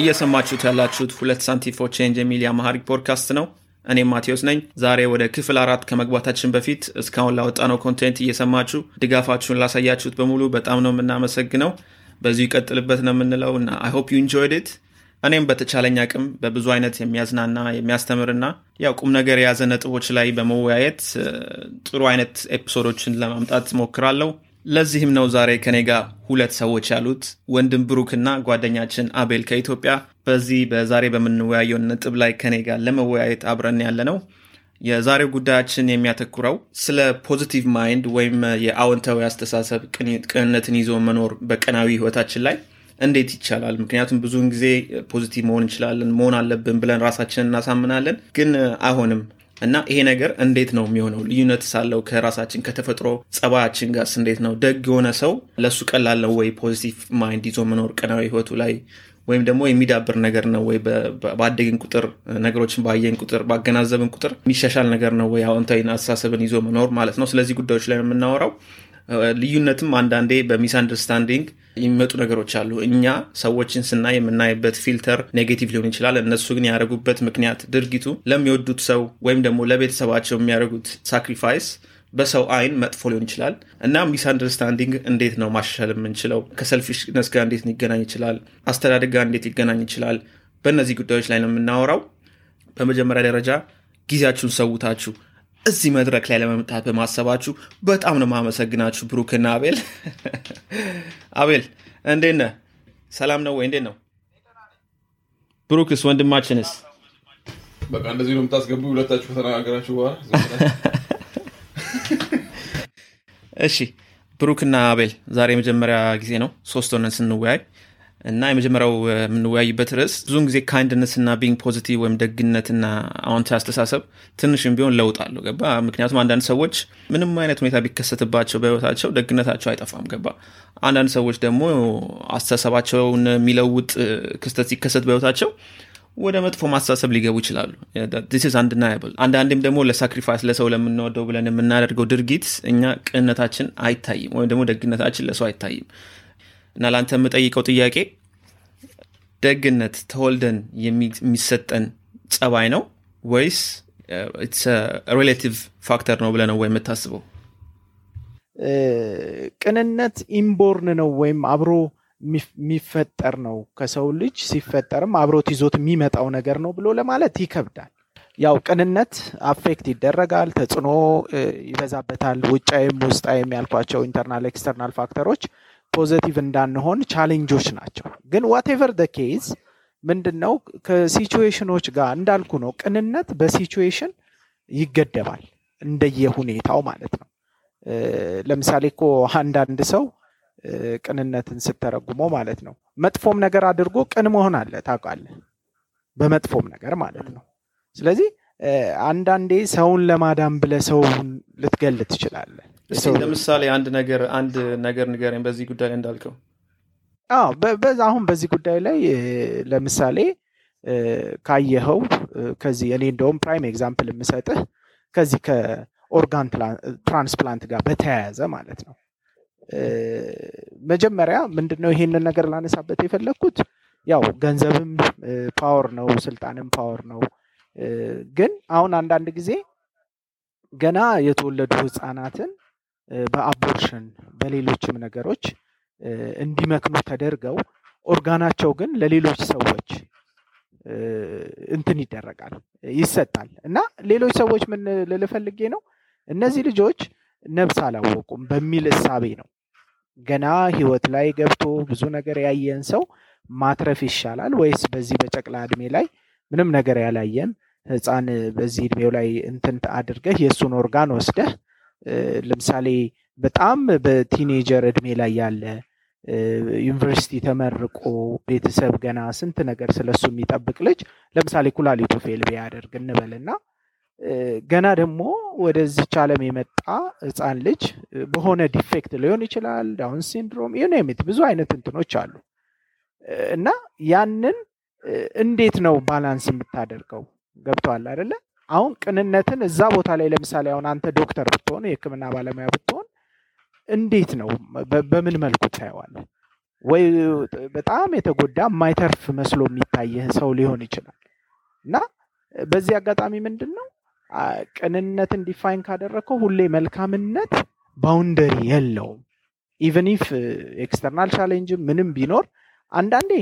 እየሰማችሁት ያላችሁት ሁለት ሳንቲም for change የሚል የ Amharic podcast ነው። እኔም ማቴዎስ ነኝ። ዛሬ ወደ ክፍል አራት ከመግባታችን በፊት እስካሁን ላወጣነው content እየሰማችሁ ድጋፋችሁን ላሳያችሁት በሙሉ በጣም ነው የምናመሰግነው። በዚሁ ይቀጥልበት ነው የምንለው እና I hope you enjoyed እኔም በተቻለኝ አቅም በብዙ አይነት የሚያዝናና የሚያስተምርና ያው ቁም ነገር የያዘ ነጥቦች ላይ በመወያየት ጥሩ አይነት episode ኦችን ለማምጣት ሞክራለሁ። ለዚህም ነው ዛሬ ከኔ ጋር ሁለት ሰዎች ያሉት ወንድም ብሩክና ጓደኛችን አቤል ከኢትዮጵያ በዚህ በዛሬ በምንወያየው ነጥብ ላይ ከኔ ጋር ለመወያየት አብረን ያለ ነው። የዛሬው ጉዳያችን የሚያተኩረው ስለ positive mind ወይም የአዎንታዊ አስተሳሰብ ቅንነትን ይዞ መኖር በቀናዊ ህይወታችን ላይ እንዴት ይቻላል? ምክንያቱም ብዙውን ጊዜ positive መሆን እንችላለን መሆን አለብን ብለን ራሳችንን እናሳምናለን፣ ግን አይሆንም እና ይሄ ነገር እንዴት ነው የሚሆነው? ልዩነት ሳለው ከራሳችን ከተፈጥሮ ጸባያችን ጋርስ እንዴት ነው? ደግ የሆነ ሰው ለእሱ ቀላል ነው ወይ positive mind ይዞ መኖር ቀናዊ ህይወቱ ላይ ወይም ደግሞ የሚዳብር ነገር ነው ወይ? ባደግን ቁጥር ነገሮችን ባየን ቁጥር ባገናዘብን ቁጥር የሚሻሻል ነገር ነው ወይ? አዎንታዊ አስተሳሰብን ይዞ መኖር ማለት ነው። ስለዚህ ጉዳዮች ላይ የምናወራው ልዩነትም አንዳንዴ በ misunderstanding የሚመጡ ነገሮች አሉ። እኛ ሰዎችን ስናይ የምናይበት filter negative ሊሆን ይችላል። እነሱ ግን ያደረጉበት ምክንያት ድርጊቱ ለሚወዱት ሰው ወይም ደግሞ ለቤተሰባቸው የሚያደርጉት sacrifice በሰው አይን መጥፎ ሊሆን ይችላል እና misunderstanding እንዴት ነው ማሻሻል የምንችለው? ከ selfishness ጋር እንዴት ሊገናኝ ይችላል? አስተዳደግ ጋር እንዴት ሊገናኝ ይችላል? በእነዚህ ጉዳዮች ላይ ነው የምናወራው። በመጀመሪያ ደረጃ ጊዜያችሁን ሰውታችሁ እዚህ መድረክ ላይ ለመምጣት በማሰባችሁ በጣም ነው ማመሰግናችሁ ብሩክና አቤል። አቤል እንዴት ነህ? ሰላም ነው ወይ? እንዴት ነው? ብሩክስ ወንድማችንስ? በቃ እንደዚህ ነው የምታስገቡ ሁለታችሁ ከተነጋገራችሁ በኋላ እሺ ብሩክና አቤል ዛሬ የመጀመሪያ ጊዜ ነው ሶስት ሆነን ስንወያይ እና የመጀመሪያው የምንወያይበት ርዕስ ብዙውን ጊዜ kindness ና being positive ወይም ደግነትና አዎንታዊ አስተሳሰብ ትንሽም ቢሆን ለውጥ አለው። ገባ? ምክንያቱም አንዳንድ ሰዎች ምንም አይነት ሁኔታ ቢከሰትባቸው በህይወታቸው ደግነታቸው አይጠፋም። ገባ? አንዳንድ ሰዎች ደግሞ አስተሳሰባቸውን የሚለውጥ ክስተት ሲከሰት በህይወታቸው ወደ መጥፎ አስተሳሰብ ሊገቡ ይችላሉ። አንድናያብል አንዳንዴም ደግሞ ለ sacrifice ለሰው ለምንወደው ብለን የምናደርገው ድርጊት እኛ ቅንነታችን አይታይም ወይም ደግሞ ደግነታችን ለሰው አይታይም እና ለአንተ የምጠይቀው ጥያቄ ደግነት ተወልደን የሚሰጠን ጸባይ ነው ወይስ relative factor ነው ብለህ ነው ወይ የምታስበው? ቅንነት inborn ነው ወይም አብሮ የሚፈጠር ነው። ከሰው ልጅ ሲፈጠርም አብሮት ይዞት የሚመጣው ነገር ነው ብሎ ለማለት ይከብዳል። ያው ቅንነት affect ይደረጋል ተጽዕኖ ይበዛበታል። ውጫዊም ውስጣዊም ያልኳቸው internal external factor ኦች positive እንዳንሆን challenge ኦች ናቸው። ግን whatever the case ምንድን ነው ከሲቹዌሽኖች ጋር እንዳልኩ ነው። ቅንነት በ situation ይገደባል እንደየ ሁኔታው ማለት ነው። ለምሳሌ እኮ አንዳንድ ሰው ቅንነትን ስተረጉመው ማለት ነው። መጥፎም ነገር አድርጎ ቅን መሆን አለ ታውቃለህ? በመጥፎም ነገር ማለት ነው። ስለዚህ አንዳንዴ ሰውን ለማዳን ብለ ሰውን ልትገል ትችላለህ ለምሳሌ አንድ ነገር አንድ ነገር ንገረኝ በዚህ ጉዳይ ላይ እንዳልከው። አሁን በዚህ ጉዳይ ላይ ለምሳሌ ካየኸው ከዚህ እኔ እንደውም prime example የምሰጥህ ከዚህ ከ organ transplant ጋር በተያያዘ ማለት ነው። መጀመሪያ ምንድነው ይሄንን ነገር ላነሳበት የፈለግኩት ያው ገንዘብም power ነው ስልጣንም power ነው። ግን አሁን አንዳንድ ጊዜ ገና የተወለዱ ህፃናትን በ abortion በሌሎችም ነገሮች እንዲመክኑ ተደርገው ኦርጋናቸው ግን ለሌሎች ሰዎች እንትን ይደረጋል ይሰጣል። እና ሌሎች ሰዎች ምን ልል ፈልጌ ነው? እነዚህ ልጆች ነብስ አላወቁም በሚል እሳቤ ነው። ገና ህይወት ላይ ገብቶ ብዙ ነገር ያየን ሰው ማትረፍ ይሻላል ወይስ በዚህ በጨቅላ እድሜ ላይ ምንም ነገር ያላየን? ህፃን በዚህ እድሜው ላይ እንትን አድርገህ የእሱን ኦርጋን ወስደህ ለምሳሌ በጣም በ teenager እድሜ ላይ ያለ ዩኒቨርሲቲ ተመርቆ ቤተሰብ ገና ስንት ነገር ስለሱ የሚጠብቅ ልጅ ለምሳሌ ኩላሊቱ fail ቢያደርግ እንበልና ገና ደግሞ ወደዚች ዓለም የመጣ ህፃን ልጅ በሆነ defect ሊሆን ይችላል Down syndrome you name it ብዙ አይነት እንትኖች አሉ። እና ያንን እንዴት ነው balance የምታደርገው? ገብቶሃል አይደለ አሁን ቅንነትን እዛ ቦታ ላይ ለምሳሌ አሁን አንተ ዶክተር ብትሆን የህክምና ባለሙያ ብትሆን እንዴት ነው? በምን መልኩ ታየዋለህ ወይ በጣም የተጎዳ የማይተርፍ መስሎ የሚታይህ ሰው ሊሆን ይችላል። እና በዚህ አጋጣሚ ምንድን ነው ቅንነትን define ካደረግከው ሁሌ መልካምነት boundary የለውም። even if external challenge ምንም ቢኖር አንዳንዴ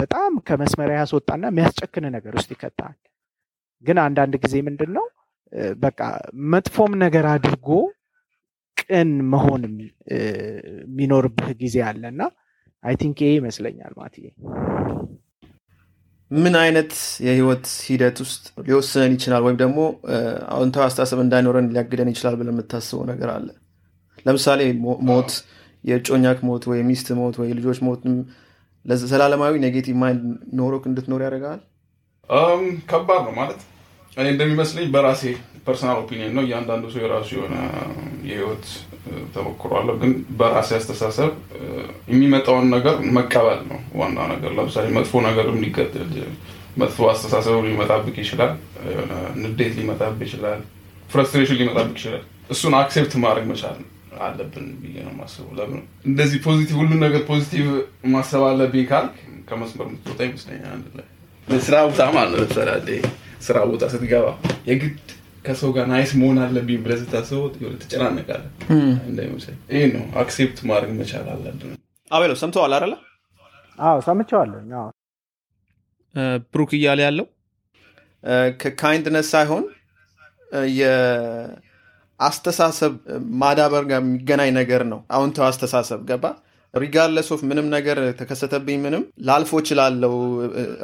በጣም ከመስመር ያስወጣና የሚያስጨክን ነገር ውስጥ ይከታል ግን አንዳንድ ጊዜ ምንድን ነው በቃ መጥፎም ነገር አድርጎ ቅን መሆን የሚኖርብህ ጊዜ አለ እና I think ይሄ ይመስለኛል ማትዬ ምን አይነት የህይወት ሂደት ውስጥ ሊወስነን ይችላል? ወይም ደግሞ አዎንታዊ አስተሳሰብ እንዳይኖረን ሊያግደን ይችላል ብለን የምታስበው ነገር አለ? ለምሳሌ ሞት የእጮኛክ ሞት ወይ ሚስት ሞት ወይ ልጆች ሞት ዘላለማዊ negative mind ኖሮክ እንድትኖር ያደርጋል ከባድ ነው ማለት እኔ እንደሚመስለኝ በራሴ personal opinion ነው። እያንዳንዱ ሰው የራሱ የሆነ የህይወት ተሞክሮ አለው። ግን በራሴ አስተሳሰብ የሚመጣውን ነገር መቀበል ነው ዋና ነገር። ለምሳሌ መጥፎ ነገርም ሊገጥም መጥፎ አስተሳሰብ ሊመጣብክ ይችላል። ንዴት ሊመጣብክ ይችላል frustration ሊመጣብክ ይችላል። እሱን accept ማድረግ መቻል አለብን ብዬ ነው ማስበው ለምን? እንደዚህ positive ሁሉን ነገር positive ማሰብ አለብኝ ካልክ ከመስመር የምትወጣ ይመስለኛል። ስራ ቦታ ማለት ስራ ቦታ ስትገባ የግድ ከሰው ጋር nice መሆን አለብኝ ብለህ ስታስበው ትጨናነቃለህ። ይህ ነው accept ማድረግ መቻል አለብን። አቤሎ ሰምተዋል አለ አዎ ሰምቸዋለሁ ብሩክ እያለ ያለው ከ kindness ሳይሆን የአስተሳሰብ ማዳበር ጋር የሚገናኝ ነገር ነው። አዎንታዊ አስተሳሰብ ገባ regardless of ምንም ነገር ተከሰተብኝ ምንም ላልፈው እችላለው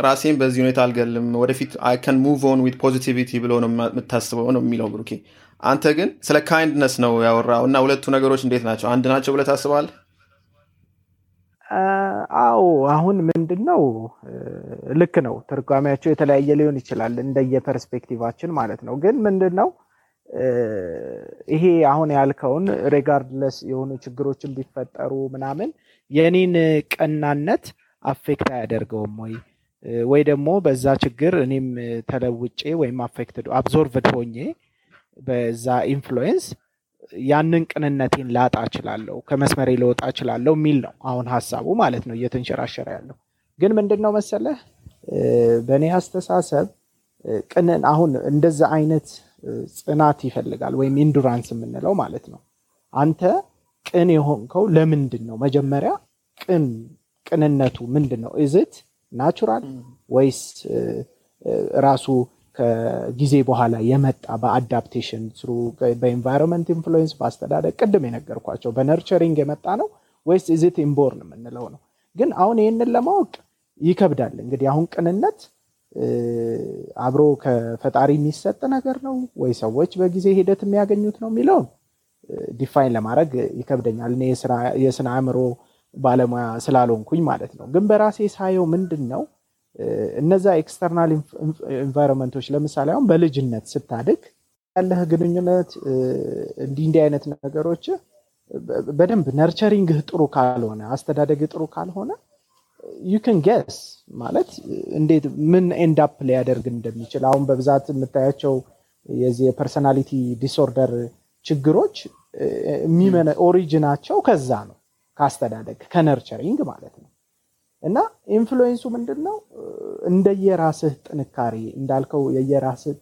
ራሴን በዚህ ሁኔታ አልገልም። ወደፊት I can move on with positivity ብሎ ነው የምታስበው ነው የሚለው ብሩኬ። አንተ ግን ስለ kindness ነው ያወራው እና ሁለቱ ነገሮች እንዴት ናቸው? አንድ ናቸው ብለህ ታስባለህ አዎ አሁን ምንድን ነው ልክ ነው። ትርጓሜያቸው የተለያየ ሊሆን ይችላል እንደየ perspective ኣችን ማለት ነው። ግን ምንድን ነው ይሄ አሁን ያልከውን regardless የሆኑ ችግሮችን ቢፈጠሩ ምናምን የኔን ቀናነት affect አያደርገውም ወይ? ወይ ደግሞ በዛ ችግር እኔም ተለውጬ ወይም affected absorbed ሆኜ በዛ influence ያንን ቅንነቴን ላጣ እችላለሁ ከመስመሬ ልወጣ እችላለሁ የሚል ነው አሁን ሀሳቡ ማለት ነው እየተንሸራሸረ ያለው። ግን ምንድን ነው መሰለህ በእኔ አስተሳሰብ ቅንን አሁን እንደዛ አይነት ጽናት ይፈልጋል ወይም endurance የምንለው ማለት ነው። አንተ ቅን የሆንከው ለምንድን ነው መጀመሪያ ቅን ቅንነቱ ምንድን ነው is it natural ወይስ ራሱ ከጊዜ በኋላ የመጣ በ adaptation through በ environment influence በአስተዳደግ ቅድም የነገርኳቸው በ nurturing የመጣ ነው ወይስ is it inborn የምንለው ነው? ግን አሁን ይህንን ለማወቅ ይከብዳል። እንግዲህ አሁን ቅንነት አብሮ ከፈጣሪ የሚሰጥ ነገር ነው ወይ ሰዎች በጊዜ ሂደት የሚያገኙት ነው የሚለውን define ለማድረግ ይከብደኛል። እኔ የስነ አእምሮ ባለሙያ ስላልሆንኩኝ ማለት ነው። ግን በራሴ ሳየው ምንድን ነው እነዛ external environment ኦች ለምሳሌ አሁን በልጅነት ስታድግ ያለህ ግንኙነት እንዲህ እንዲህ አይነት ነገሮች በደንብ nurturing ህ ጥሩ ካልሆነ አስተዳደግ ጥሩ ካልሆነ you can guess ማለት እንዴት ምን end up ሊያደርግ እንደሚችል። አሁን በብዛት የምታያቸው የዚህ የ personality disorder ችግሮች የሚመነ origin ኣቸው ከዛ ነው ከአስተዳደግ ከ nurturing ማለት ነው። እና influence ኡ ምንድን ነው እንደየራስህ ጥንካሬ እንዳልከው የየራስህ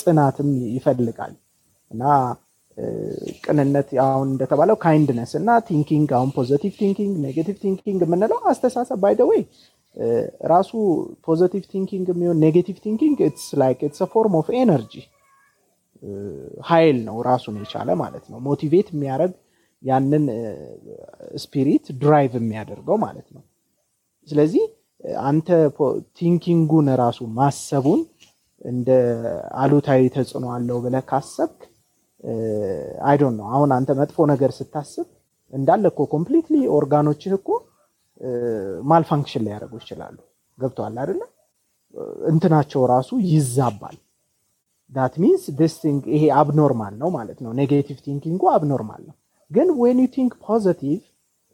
ጽናትም ይፈልጋል። እና ቅንነት አሁን እንደተባለው kindness እና thinking አሁን positive thinking negative thinking የምንለው አስተሳሰብ by ራሱ positive thinking የሚሆን negative thinking it's like it's form of energy ሀይል ነው ራሱን የቻለ ማለት ነው። motivate የሚያደርግ ያንን spirit drive የሚያደርገው ማለት ነው። ስለዚህ አንተ thinking ኡን ራሱ ማሰቡን እንደ አሉታዊ ተጽዕኖ አለው ብለህ ካሰብክ I don't know አሁን አንተ መጥፎ ነገር ስታስብ እንዳለ እኮ completely organ ኦችህ እኮ malfunction ሊያደርጉ ይችላሉ። ገብተዋል አይደለ? እንትናቸው ራሱ ይዛባል። that means this thing ይሄ abnormal ነው ማለት ነው። negative thinking ኡ abnormal ነው። ግን when you think positive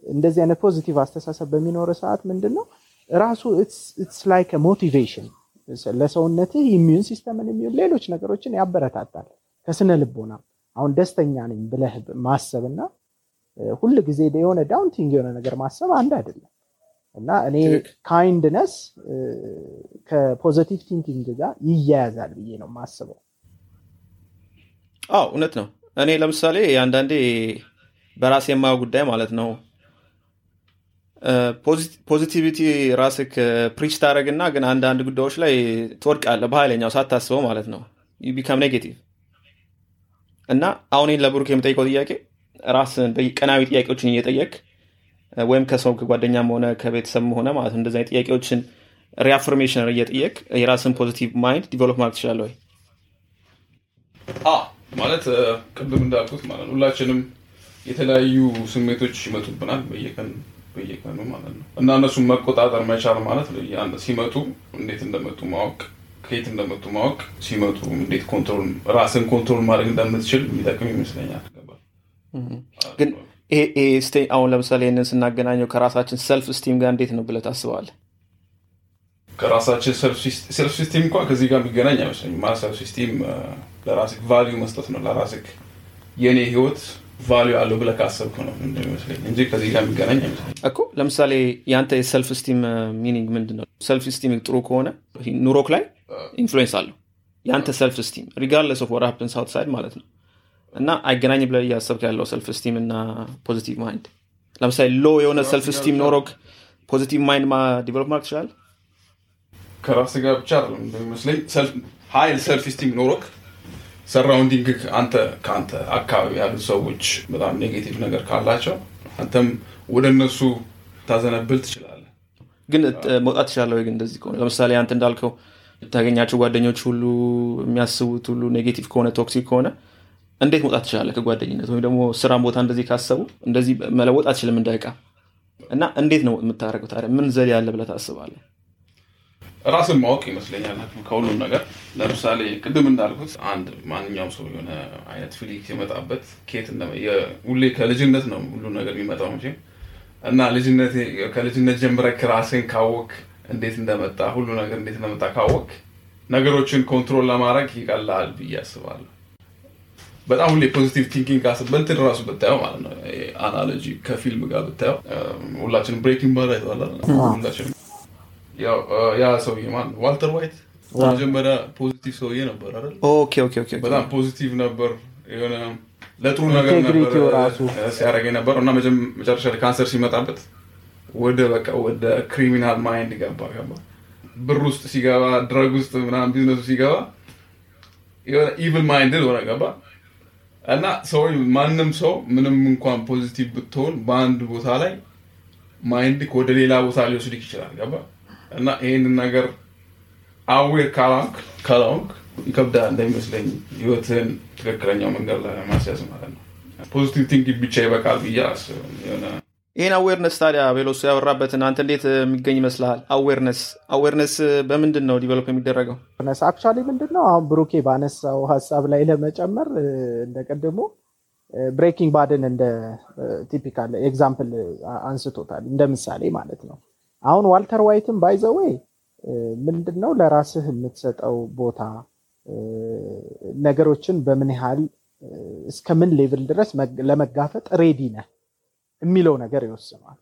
እንደዚህ አይነት positive አስተሳሰብ በሚኖርህ ሰዓት ምንድን ነው ራሱ it's like motivation ለሰውነትህ immune system ን የሚሆን ሌሎች ነገሮችን ያበረታታል ከስነ ልቦና አሁን ደስተኛ ነኝ ብለህ ማሰብ እና ሁል ጊዜ የሆነ daunting የሆነ ነገር ማሰብ አንድ አይደለም እና እኔ kindness ከ positive thinking ጋር ይያያዛል ብዬ ነው የማስበው። አዎ እውነት ነው። እኔ ለምሳሌ አንዳንዴ በራሴ የማየው ጉዳይ ማለት ነው positivity ራስክ preach ታደረግና ግን አንዳንድ ጉዳዮች ላይ ትወድቃለህ በኃይለኛው ሳታስበው ማለት ነው become negative እና አሁን ለብሩክ የምጠይቀው ጥያቄ ራስን ቀናዊ ጥያቄዎችን እየጠየቅ ወይም ከሰው ከጓደኛም ሆነ ከቤተሰብ ሆነ ማለት ነው እንደዚህ ጥያቄዎችን reaffirmation እየጠየቅ የራስን positive mind develop ማድረግ ትችላለህ ወይ? ማለት ቅድም እንዳልኩት ማለት ሁላችንም የተለያዩ ስሜቶች ይመጡብናል በየቀን በየቀኑ ማለት ነው እና እነሱን መቆጣጠር መቻል ማለት ሲመጡ እንዴት እንደመጡ ማወቅ ከየት እንደመጡ ማወቅ ሲመጡ እንዴት control ራስን control ማድረግ እንደምትችል የሚጠቅም ይመስለኛል። ግን ይሄ አሁን ለምሳሌ ይህንን ስናገናኘው ከራሳችን self esteem ጋር እንዴት ነው ብለህ ታስበዋለህ? ከራሳችን self-esteem እንኳን ከዚህ ጋር የሚገናኝ አይመስለኝም። ማለት self-esteem ለራስህ value መስጠት ነው። ለራስህ የእኔ ህይወት value አለው ብለህ ካሰብክ ነው እንደሚመስለኝ እንጂ ከዚህ ጋር የሚገናኝ አይመስለኝ እኮ። ለምሳሌ የአንተ የ self-esteem meaning ምንድን ነው? self-esteem ጥሩ ከሆነ ኖሮክ ላይ influence አለው የአንተ self-esteem regardless of what happens outside ማለት ነው። እና አይገናኝ ብለህ እያሰብክ ያለው self-esteem እና positive mind። ለምሳሌ low የሆነ self-esteem ኖሮክ positive mind develop ማድረግ ትችላለህ። ከራስ ጋር ብቻ እንደሚመስለኝ high self-esteem ኖሮክ surrounding አንተ ከአንተ አካባቢ ያሉ ሰዎች በጣም negative ነገር ካላቸው አንተም ወደ እነሱ ታዘነብል ትችላለህ። ግን መውጣት ትችላለህ ወይ? ግን እንደዚህ ከሆነ ለምሳሌ አንተ እንዳልከው የምታገኛቸው ጓደኞች ሁሉ የሚያስቡት ሁሉ negative ከሆነ toxic ከሆነ እንዴት መውጣት ትችላለህ ከጓደኝነት? ወይም ደግሞ ስራ ቦታ እንደዚህ ካሰቡ እንደዚህ መለወጥ አትችልም እንዳይቃ እና እንዴት ነው የምታደርገው ታዲያ? ምን ዘዴ ያለ ብለህ ታስባለህ? ራስን ማወቅ ይመስለኛል ከሁሉም ነገር። ለምሳሌ ቅድም እንዳልኩት አንድ ማንኛውም ሰው የሆነ አይነት feeling የመጣበት ኬት ሁሌ ከልጅነት ነው ሁሉ ነገር የሚመጣው እና ልጅነት ከልጅነት ጀምረህ ራስን ካወቅ እንዴት እንደመጣ ሁሉ ነገር እንዴት እንደመጣ ካወቅ ነገሮችን control ለማድረግ ይቀላል ብዬ አስባለሁ። በጣም ሁሌ positive thinking ጋር በንትን ራሱ ብታየው ማለት ነው analogy ከፊልም ጋር ብታየው ሁላችንም Breaking Bad አይተዋል ሁላችንም ያ ሰውዬ ማን ዋልተር ዋይት መጀመሪያ positive ሰውዬ ነበር አይደል? በጣም positive ነበር። የሆነ ለጥሩ ነገር ነበር ሲያደርግ ነበር እና መጨረሻ ላይ ካንሰር ሲመጣበት ወደ በቃ ወደ criminal mind ገባ ገባ። ብር ውስጥ ሲገባ drug ውስጥ ምናምን ቢዝነሱ ሲገባ የሆነ evil minded ሆነ ገባ። እና ሰው ማንም ሰው ምንም እንኳን positive ብትሆን በአንድ ቦታ ላይ mind ወደ ሌላ ቦታ ሊወስድክ ይችላል ገባ። እና ይህንን ነገር aware ካላንክ ካላንክ ይከብዳል እንደሚመስለኝ ህይወትን ትክክለኛው መንገድ ላይ ማለት ነው። positive thinking ብቻ ይበቃል ብዬ የሆነ ይህን awareness ታዲያ ቤሎሱ ያወራበትን አንተ እንዴት የሚገኝ ይመስልሃል? awareness awareness በምንድን ነው develop የሚደረገው? actually ምንድን ነው አሁን ብሩኬ ባነሳው ሀሳብ ላይ ለመጨመር እንደ ቀድሞ Breaking Bad ን እንደ typical example አንስቶታል እንደ ምሳሌ ማለት ነው። አሁን ዋልተር ዋይትን by the way ምንድን ነው ለራስህ የምትሰጠው ቦታ ነገሮችን በምን ያህል እስከ ምን level ድረስ ለመጋፈጥ ready ነህ የሚለው ነገር ይወስነዋል።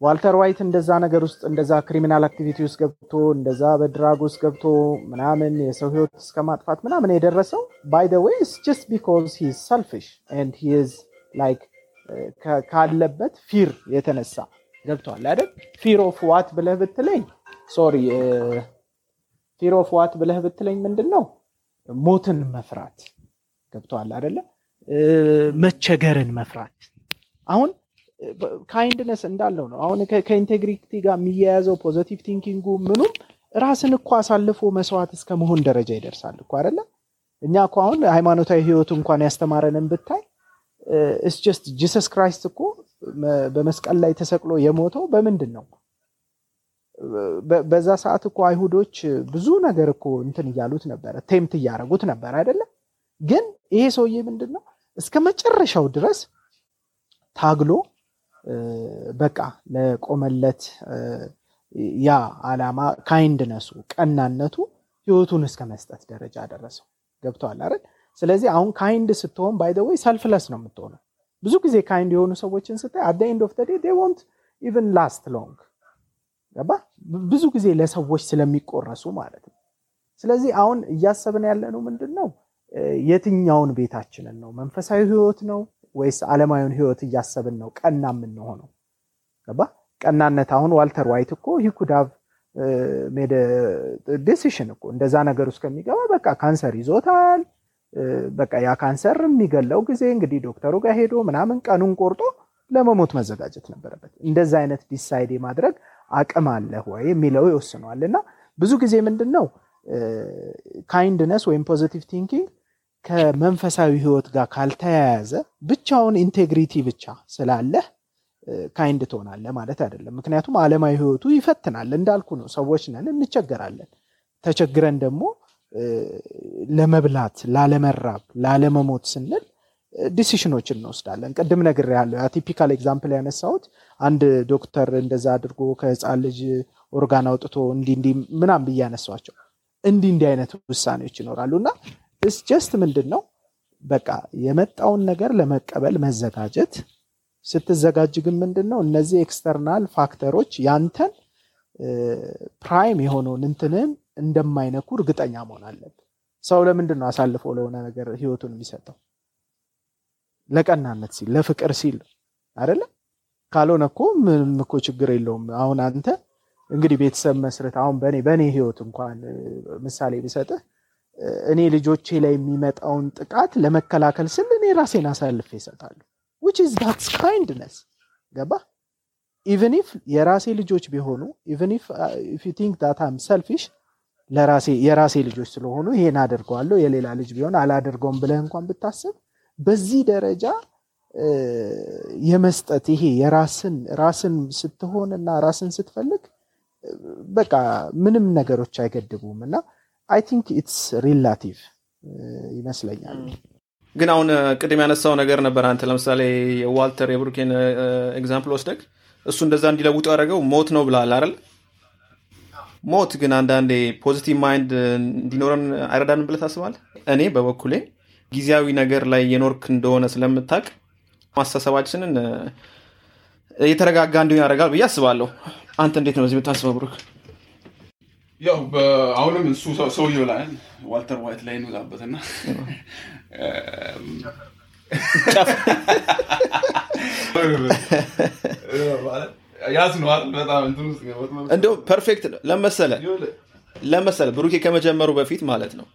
ዋልተር ዋይት እንደዛ ነገር ውስጥ እንደዛ criminal activity ውስጥ ገብቶ እንደዛ በ drug ውስጥ ገብቶ ምናምን የሰው ህይወት እስከ ማጥፋት ምናምን የደረሰው by the way just because he selfish and he is like ካለበት fear የተነሳ ገብቷል አይደል? fear of what ብለህ ብትለኝ sorry fear of what ብለህ ብትለኝ ምንድን ነው ሞትን መፍራት ገብቷል አይደለ? መቸገርን መፍራት አሁን kindness እንዳለው ነው። አሁን ከ integrity ጋር የሚያያዘው positive thinking ኡ ምኑም ራስን እኮ አሳልፎ መስዋዕት እስከ መሆን ደረጃ ይደርሳል እኮ አይደለ? እኛ እኮ አሁን ሃይማኖታዊ ህይወቱ እንኳን ያስተማረንን ብታይ እስ Jesus Christ እኮ በመስቀል ላይ ተሰቅሎ የሞተው በምንድን ነው? በዛ ሰዓት እኮ አይሁዶች ብዙ ነገር እኮ እንትን እያሉት ነበረ፣ tempt እያደረጉት ነበር አይደለ? ግን ይሄ ሰውዬ ምንድን ነው እስከ መጨረሻው ድረስ ታግሎ በቃ ለቆመለት ያ አላማ kindness ኡ ቀናነቱ ህይወቱን እስከ መስጠት ደረጃ ደረሰው። ገብተዋል አይደል? ስለዚህ አሁን kind ስትሆን by the way selfless ነው የምትሆነው። ብዙ ጊዜ kind የሆኑ ሰዎችን ስታይ at end of day won't even last long ገባ ብዙ ጊዜ ለሰዎች ስለሚቆረሱ ማለት ነው ስለዚህ አሁን እያሰብን ያለነው ምንድን ነው የትኛውን ቤታችንን ነው መንፈሳዊ ህይወት ነው ወይስ አለማዊውን ህይወት እያሰብን ነው? ቀና የምንሆነው። ገባ? ቀናነት አሁን ዋልተር ዋይት እኮ he could've made a decision እኮ እንደዛ ነገር ውስጥ ከሚገባ በቃ ካንሰር ይዞታል። በቃ ያ ካንሰር የሚገለው ጊዜ እንግዲህ ዶክተሩ ጋር ሄዶ ምናምን ቀኑን ቆርጦ ለመሞት መዘጋጀት ነበረበት። እንደዛ አይነት decide የማድረግ አቅም አለህ ወይ የሚለው ይወስነዋል። እና ብዙ ጊዜ ምንድን ነው kindness ወይም positive thinking ከመንፈሳዊ ህይወት ጋር ካልተያያዘ ብቻውን integrity ብቻ ስላለህ kind ትሆናለህ ማለት አይደለም። ምክንያቱም አለማዊ ህይወቱ ይፈትናል። እንዳልኩ ነው። ሰዎች ነን እንቸገራለን። ተቸግረን ደግሞ ለመብላት ላለመራብ ላለመሞት ስንል decision ኦችን እንወስዳለን። ቅድም ነግር ያለው typical example ያነሳሁት አንድ ዶክተር እንደዛ አድርጎ ከህፃን ልጅ ኦርጋን አውጥቶ እንዲ እንዲ ምናምን ብዬ ያነሷቸው እንዲህ አይነት ውሳኔዎች ይኖራሉ። እና it's just ምንድን ነው በቃ የመጣውን ነገር ለመቀበል መዘጋጀት። ስትዘጋጅ ግን ምንድን ነው እነዚህ external factor ኦች ያንተን prime የሆነውን እንትንን እንደማይነኩ እርግጠኛ መሆን አለብን ሰው ለምንድን ነው አሳልፎ ለሆነ ነገር ህይወቱን የሚሰጠው? ለቀናነት ሲል ለፍቅር ሲል አደለ ካልሆነ እኮ ምንም እኮ ችግር የለውም። አሁን አንተ እንግዲህ ቤተሰብ መስረት አሁን በእኔ በእኔ ህይወት እንኳን ምሳሌ ብሰጥህ እኔ ልጆቼ ላይ የሚመጣውን ጥቃት ለመከላከል ስል እኔ ራሴን አሳልፌ እሰጣለሁ which is that's kindness ገባ? even if የራሴ ልጆች ቢሆኑ even if you think that I'm selfish ለራሴ የራሴ ልጆች ስለሆኑ ይሄን አደርገዋለሁ የሌላ ልጅ ቢሆን አላደርገውም ብለህ እንኳን ብታስብ በዚህ ደረጃ የመስጠት ይሄ የራስን ራስን ስትሆን እና ራስን ስትፈልግ በቃ ምንም ነገሮች አይገድቡም። እና I think it's relative ይመስለኛል. ግን አሁን ቅድም ያነሳው ነገር ነበር አንተ። ለምሳሌ የዋልተር የብሩኬን example ወስደግ እሱ እንደዛ እንዲለውጡ ያደረገው ሞት ነው ብለሃል አይደል? ሞት ግን አንዳንዴ positive mind እንዲኖረን አይረዳንም ብለህ ታስባለህ? እኔ በበኩሌ ጊዜያዊ ነገር ላይ የኖርክ እንደሆነ ስለምታቅ አስተሳሰባችንን የተረጋጋ እንዲሆን ያደርጋል ብዬ አስባለሁ። አንተ እንዴት ነው በዚህ የምታስበው ብሩክ ያው አሁንም እሱ ሰውየው ላይ ዋልተር ዋይት ላይ እንወጣበትና ያዝነዋል በጣም perfect ለመሰለ ለመሰለ ብሩኬ ከመጀመሩ በፊት ማለት ነው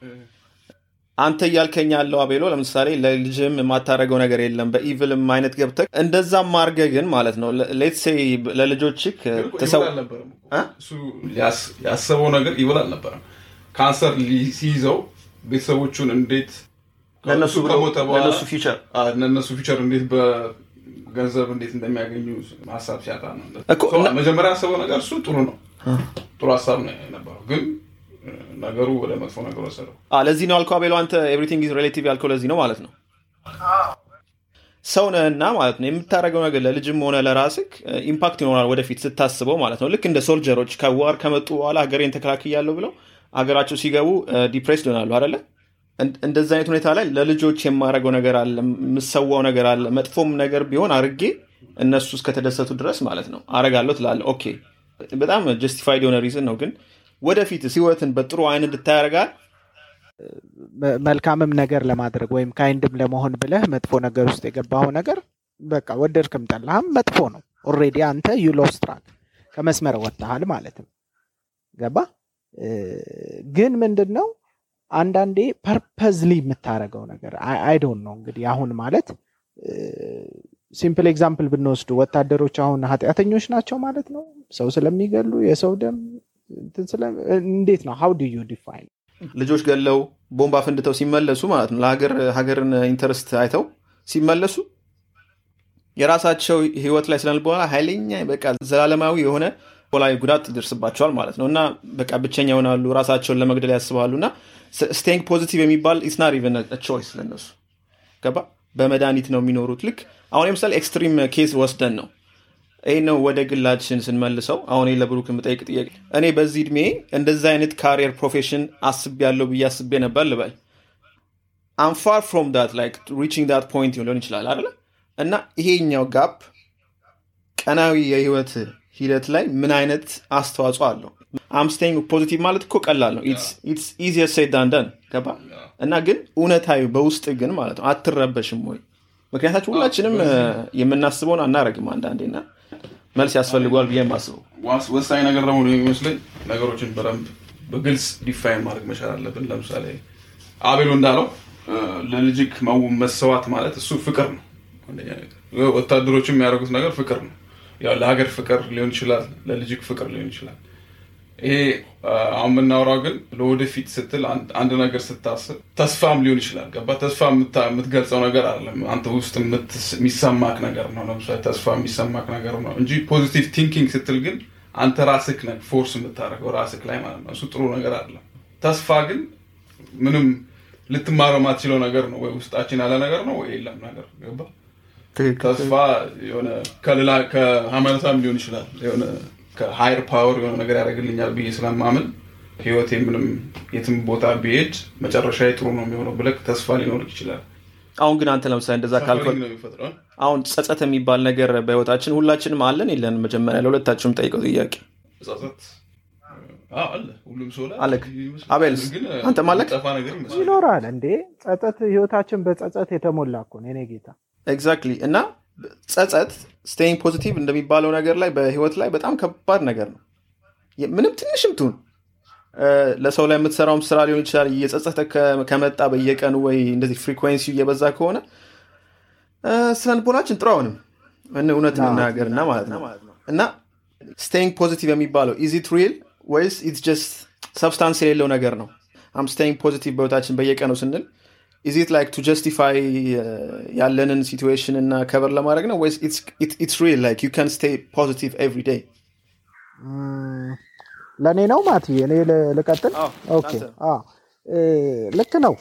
አንተ እያልከኝ ያለው አቤሎ ለምሳሌ ለልጅም የማታደረገው ነገር የለም በ evil ም አይነት ገብተህ እንደዛም ማርገ ግን ማለት ነው let's say ለልጆችክ ያሰበው ነገር evil አልነበረም። ካንሰር ሲይዘው ቤተሰቦቹን እንዴት ለእነሱ ከሞተ በኋላ ለእነሱ future ለእነሱ future እንዴት በገንዘብ እንዴት እንደሚያገኙ ሀሳብ ሲያጣ ነው። እኮ መጀመሪያ ያሰበው ነገር እሱ ጥሩ ነው። ጥሩ ሀሳብ ነው የነበረው። ግን ነገሩ ወደ መጥፎ ነገር ወሰደው። ለዚህ ነው አልከው አቤሎ አንተ everything is relative ያልከው ለዚህ ነው ማለት ነው። ሰው ነህና ማለት ነው። የምታደረገው ነገር ለልጅም ሆነ ለራስክ impact ይኖራል ወደፊት ስታስበው ማለት ነው። ልክ እንደ soldier ሮች ከ war ከመጡ በኋላ ሀገሬን ተከላክያለሁ ብለው ሀገራቸው ሲገቡ depressed ይሆናሉ አደለ እንደዚ አይነት ሁኔታ ላይ ለልጆች የማረገው ነገር አለ የምሰዋው ነገር አለ። መጥፎም ነገር ቢሆን አርጌ እነሱ እስከተደሰቱ ድረስ ማለት ነው አረጋለሁ ትላለ okay። በጣም justified የሆነ reason ነው ግን ወደፊት ህይወትን በጥሩ አይን እንድታይ ያደርጋል መልካምም ነገር ለማድረግ ወይም kind ም ለመሆን ብለህ መጥፎ ነገር ውስጥ የገባው ነገር በቃ ወደድክም ጠላህም መጥፎ ነው። already አንተ you ከመስመር ወጥተሃል ማለትም ገባ? ግን ምንድን ነው አንዳንዴ purposely የምታደረገው ነገር I don't know እንግዲህ አሁን ማለት simple example ብንወስዱ ወታደሮች አሁን ኃጢአተኞች ናቸው ማለት ነው። ሰው ስለሚገሉ የሰው ደም እንዴት ነው? how you define ልጆች ገለው ቦምብ አፍንድተው ሲመለሱ ማለት ነው። ለሀገር ሀገርን interest አይተው ሲመለሱ የራሳቸው ህይወት ላይ ስነልቦና ላይ ኃይለኛ በቃ ዘላለማዊ የሆነ ላይ ጉዳት ይደርስባቸዋል ማለት ነው። እና በቃ ብቸኛ ይሆናሉ ራሳቸውን ለመግደል ያስባሉ። እና staying positive የሚባል it's not even choice ለነሱ። ገባ? በመድኃኒት ነው የሚኖሩት። ልክ አሁን ለምሳሌ extreme case ወስደን ነው ይህ ነው ወደ ግላችን ስንመልሰው። አሁን ለብሩክ የምጠይቅ ጥያቄ እኔ በዚህ እድሜ እንደዚ አይነት career profession አስቤ ያለው ብዬ አስቤ ነበር ልበል። I'm far from that like reaching that point ሊሆን ይችላል አለ እና ይሄኛው gap ቀናዊ የህይወት ሂደት ላይ ምን አይነት አስተዋጽኦ አለው? I'm staying positive ማለት እኮ ቀላል ነው። it's easier said than done ገባ? እና ግን እውነታዊ በውስጥ ግን ማለት ነው። አትረበሽም ወይ? ምክንያታችን ሁላችንም የምናስበውን አናረግም አንዳንዴና መልስ ያስፈልገዋል ብዬ የማስበው ወሳኝ ነገር ደግሞ የሚመስለኝ ነገሮችን በደንብ በግልጽ define ማድረግ መቻል አለብን። ለምሳሌ አቤሎ እንዳለው ለልጅክ መሰዋት ማለት እሱ ፍቅር ነው። ወታደሮችም የሚያደርጉት ነገር ፍቅር ነው። ለሀገር ፍቅር ሊሆን ይችላል፣ ለልጅክ ፍቅር ሊሆን ይችላል። ይሄ አሁን የምናወራው ግን ለወደፊት ስትል አንድ ነገር ስታስብ ተስፋም ሊሆን ይችላል። ገባ ተስፋ የምትገልጸው ነገር አይደለም። አንተ ውስጥ የሚሰማክ ነገር ነው። ለምሳሌ ተስፋ የሚሰማክ ነገር ነው እንጂ positive thinking ስትል ግን አንተ ራስክ ነህ force የምታደርገው ራስክ ላይ ማለት ነው። እሱ ጥሩ ነገር አይደለም። ተስፋ ግን ምንም ልትማረው ማትችለው ነገር ነው። ወይ ውስጣችን ያለ ነገር ነው ወይ የለም ነገር ገባ ተስፋ የሆነ ከሌላ ከሃይማኖታም ሊሆን ይችላል የሆነ ከ higher power የሆነ ነገር ያደርግልኛል ብዬ ስለማምን ህይወቴ ምንም የትም ቦታ ቢሄድ መጨረሻ ጥሩ ነው የሚሆነው ብለህ ተስፋ ሊኖር ይችላል። አሁን ግን አንተ ለምሳሌ እንደዛ ካልኩ አሁን ጸጸት የሚባል ነገር በህይወታችን ሁላችንም አለን የለን? መጀመሪያ ለሁለታችንም ጠይቀው ጥያቄ አለክ አቤልስ አንተም አለክ ይኖራል እንዴ? ጸጸት ህይወታችን በጸጸት የተሞላ እኮ ነው የኔ ጌታ። exactly እና ጸጸት staying positive እንደሚባለው ነገር ላይ በህይወት ላይ በጣም ከባድ ነገር ነው። ምንም ትንሽም ትሁን ለሰው ላይ የምትሰራውም ስራ ሊሆን ይችላል። እየጸጸተ ከመጣ በየቀኑ ወይ እንደዚህ frequency እየበዛ ከሆነ ስነ ልቦናችን ጥሩ አይሆንም። እውነት እንናገርና ማለት ነው እና staying positive የሚባለው is it real ወይስ it's just substance የሌለው ነገር ነው? um staying positive በህይወታችን በየቀኑ ስንል is it like to justify ያለንን situation እና cover ለማድረግ ነው ወይስ it's real like you can stay positive every day? ለእኔ ነው ማቲ፣ እኔ ልቀጥል። okay ልክ ነው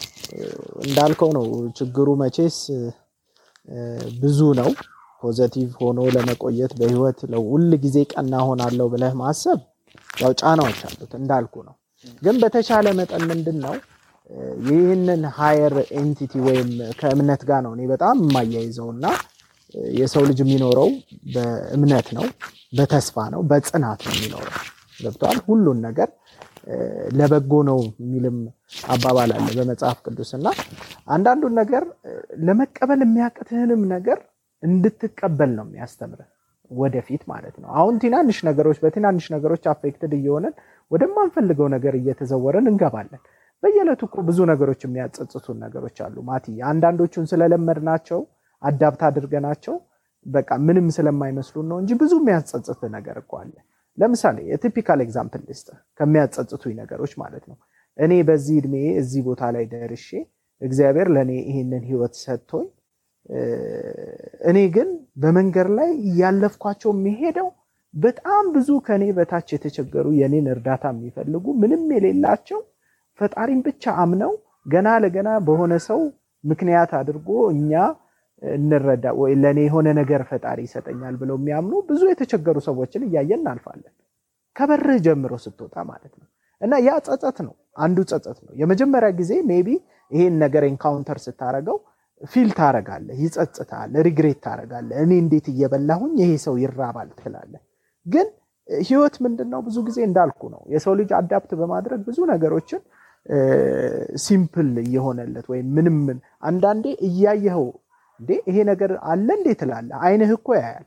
እንዳልከው ነው። ችግሩ መቼስ ብዙ ነው። positive ሆኖ ለመቆየት በህይወት ሁል ጊዜ ቀና እሆናለሁ ብለህ ማሰብ ያው ጫናዎች አሉት እንዳልኩ ነው። ግን በተቻለ መጠን ምንድን ነው ይህንን higher entity ወይም ከእምነት ጋር ነው እኔ በጣም የማያይዘው እና የሰው ልጅ የሚኖረው በእምነት ነው፣ በተስፋ ነው፣ በጽናት ነው የሚኖረው። ገብቶሃል። ሁሉን ነገር ለበጎ ነው የሚልም አባባል አለ በመጽሐፍ ቅዱስ እና አንዳንዱን ነገር ለመቀበል የሚያቅትህንም ነገር እንድትቀበል ነው የሚያስተምርህ ወደፊት ማለት ነው። አሁን ትናንሽ ነገሮች በትናንሽ ነገሮች affected እየሆነን ወደማንፈልገው ነገር እየተዘወረን እንገባለን። በየዕለቱ እኮ ብዙ ነገሮች የሚያጸጽቱን ነገሮች አሉ ማቲ። አንዳንዶቹን ስለለመድናቸው adapt አድርገናቸው በቃ ምንም ስለማይመስሉን ነው እንጂ ብዙ የሚያጸጽት ነገር እኮ አለ። ለምሳሌ የ typical example ልስጥ ከሚያጸጽቱኝ ነገሮች ማለት ነው። እኔ በዚህ እድሜ እዚህ ቦታ ላይ ደርሼ እግዚአብሔር ለእኔ ይህንን ህይወት ሰጥቶኝ እኔ ግን በመንገድ ላይ እያለፍኳቸው የሚሄደው በጣም ብዙ ከኔ በታች የተቸገሩ የኔን እርዳታ የሚፈልጉ ምንም የሌላቸው ፈጣሪን ብቻ አምነው ገና ለገና በሆነ ሰው ምክንያት አድርጎ እኛ እንረዳ ወይ ለእኔ የሆነ ነገር ፈጣሪ ይሰጠኛል ብለው የሚያምኑ ብዙ የተቸገሩ ሰዎችን እያየን እናልፋለን። ከበርህ ጀምሮ ስትወጣ ማለት ነው። እና ያ ጸጸት ነው፣ አንዱ ጸጸት ነው። የመጀመሪያ ጊዜ maybe ይሄን ነገር encounter ስታረገው feel ታረጋለህ፣ ይጸጽታል፣ regret ታረጋለህ። እኔ እንዴት እየበላሁኝ ይሄ ሰው ይራባል ትላለህ። ግን ህይወት ምንድን ነው? ብዙ ጊዜ እንዳልኩ ነው የሰው ልጅ adapt በማድረግ ብዙ ነገሮችን simple እየሆነለት ወይም ምንም አንዳንዴ እያየኸው እንዴ ይሄ ነገር አለ እንዴ ትላለህ። አይንህ እኮ ያያል።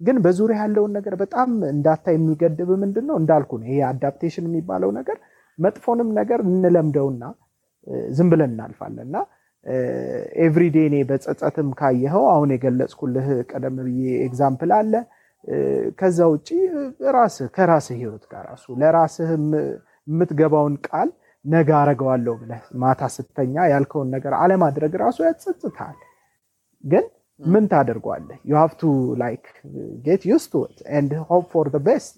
ግን በዙሪያ ያለውን ነገር በጣም እንዳታይ የሚገድብ ምንድን ነው እንዳልኩ ነው ይሄ adaptation የሚባለው ነገር መጥፎንም ነገር እንለምደውና ዝም ብለን እናልፋለን እና everyday እኔ በጸጸትም ካየኸው አሁን የገለጽኩልህ ቀደም ብዬ example አለ። ከዛ ውጭ ራስህ ከራስህ ህይወት ጋር ራሱ ለራስህ የምትገባውን ቃል ነገ አረገዋለሁ ብለህ ማታ ስተኛ ያልከውን ነገር አለማድረግ ራሱ ያጸጽታል። ግን ምን ታደርገዋለህ? you have to like get used to it and hope for the best።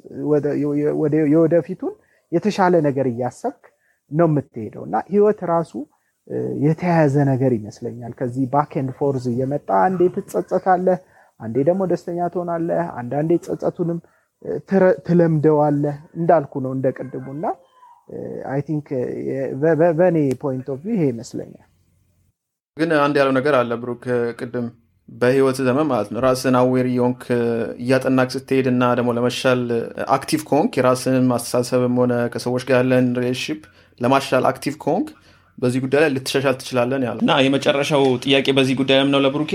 የወደፊቱን የተሻለ ነገር እያሰብክ ነው የምትሄደው እና ህይወት ራሱ የተያያዘ ነገር ይመስለኛል። ከዚህ back and forth እየመጣ አንዴ ትጸጸታለህ፣ አንዴ ደግሞ ደስተኛ ትሆናለህ፣ አንዳንዴ ጸጸቱንም ትለምደዋለህ። እንዳልኩ ነው እንደ ቅድሙ እና I think በእኔ point of view ይሄ ይመስለኛል። ግን አንድ ያለው ነገር አለ ብሩክ፣ ቅድም በህይወት ዘመን ማለት ነው። ራስን aware የሆንክ እያጠናክ ስትሄድ እና ደግሞ ለመሻል active ከሆንክ የራስን ማስተሳሰብም ሆነ ከሰዎች ጋር ያለን relationship ለማሻል active ከሆንክ በዚህ ጉዳይ ላይ ልትሻሻል ትችላለን ያለ እና የመጨረሻው ጥያቄ በዚህ ጉዳይ ነው ለብሩኬ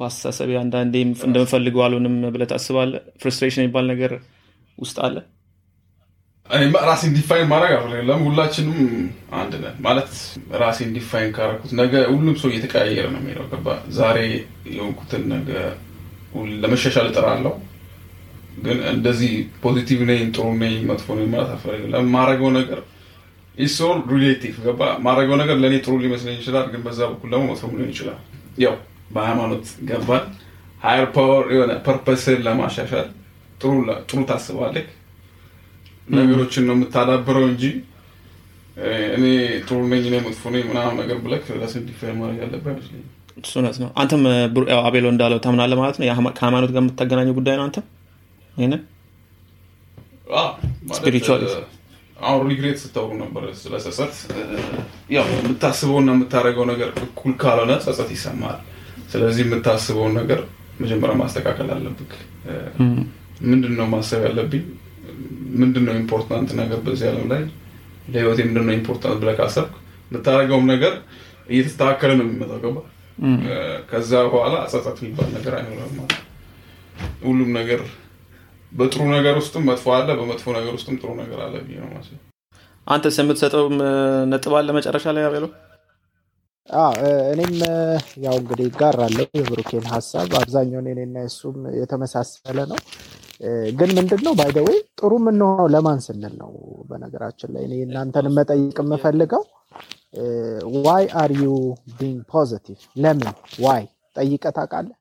በአስተሳሰብ አንዳንዴ እንደምፈልገው አልሆንም ብለህ ታስባለህ? frustration የሚባል ነገር ውስጥ አለ ራሴን define ማድረግ አለም ሁላችንም አንድ ነን ማለት ራሴን define ካረኩት ነገ ሁሉም ሰው እየተቀያየረ ነው የሚለው ገባ? ዛሬ የሆንኩትን ነገ ለመሻሻል እጥራለሁ። ግን እንደዚህ positive ነኝ ጥሩ ነኝ መጥፎ ነኝ ማለት አልፈልግም። ማድረገው ነገር is all relative ገባ? ማድረገው ነገር ለእኔ ጥሩ ሊመስለኝ ይችላል ግን በዛ በኩል ደግሞ መጥፎ ሊሆን ይችላል። ያው በሃይማኖት ገባል higher power የሆነ purpose ን ለማሻሻል ጥሩ ታስባለህ ነገሮችን ነው የምታዳብረው እንጂ እኔ ጥሩ ነኝ እኔ መጥፎ ነኝ ምናምን ነገር ብለህ ራስን define ማድረግ ያለብህ አይመስለኝም። እሱ እውነት ነው። አንተም አቤሎ እንዳለው ታምናለህ ማለት ነው። ከሃይማኖት ጋር የምታገናኘው ጉዳይ ነው አንተ? ይህንን spirituality አሁን regret ስታወሩ ነበር ስለ ጸጸት። ያው የምታስበውና የምታደርገው ነገር እኩል ካልሆነ ጸጸት ይሰማል። ስለዚህ የምታስበውን ነገር መጀመሪያ ማስተካከል አለብክ ምንድን ነው ማሰብ ያለብኝ ምንድን ነው important ነገር በዚህ ዓለም ላይ? ለህይወት ምንድን ነው important ብለህ ካሰብክ የምታደርገውም ነገር እየተስተካከለ ነው የሚመጣው። ገባ ከዛ በኋላ ጸጸት የሚባል ነገር አይኖርም ማለት ሁሉም ነገር በጥሩ ነገር ውስጥም መጥፎ አለ በመጥፎ ነገር ውስጥም ጥሩ ነገር አለ ብዬ ነው የማስብ አንተስ የምትሰጠው ነጥብ አለ መጨረሻ ላይ ያቤሎ እኔም ያው እንግዲህ ይጋራለሁ የብሩኬን ሀሳብ። አብዛኛውን እኔና እሱም የተመሳሰለ ነው ግን ምንድን ነው by the way ጥሩ የምንሆነው ለማን ስንል ነው? በነገራችን ላይ እኔ እናንተን መጠይቅ የምፈልገው why are you being positive ለምን? why ጠይቀህ ታውቃለህ?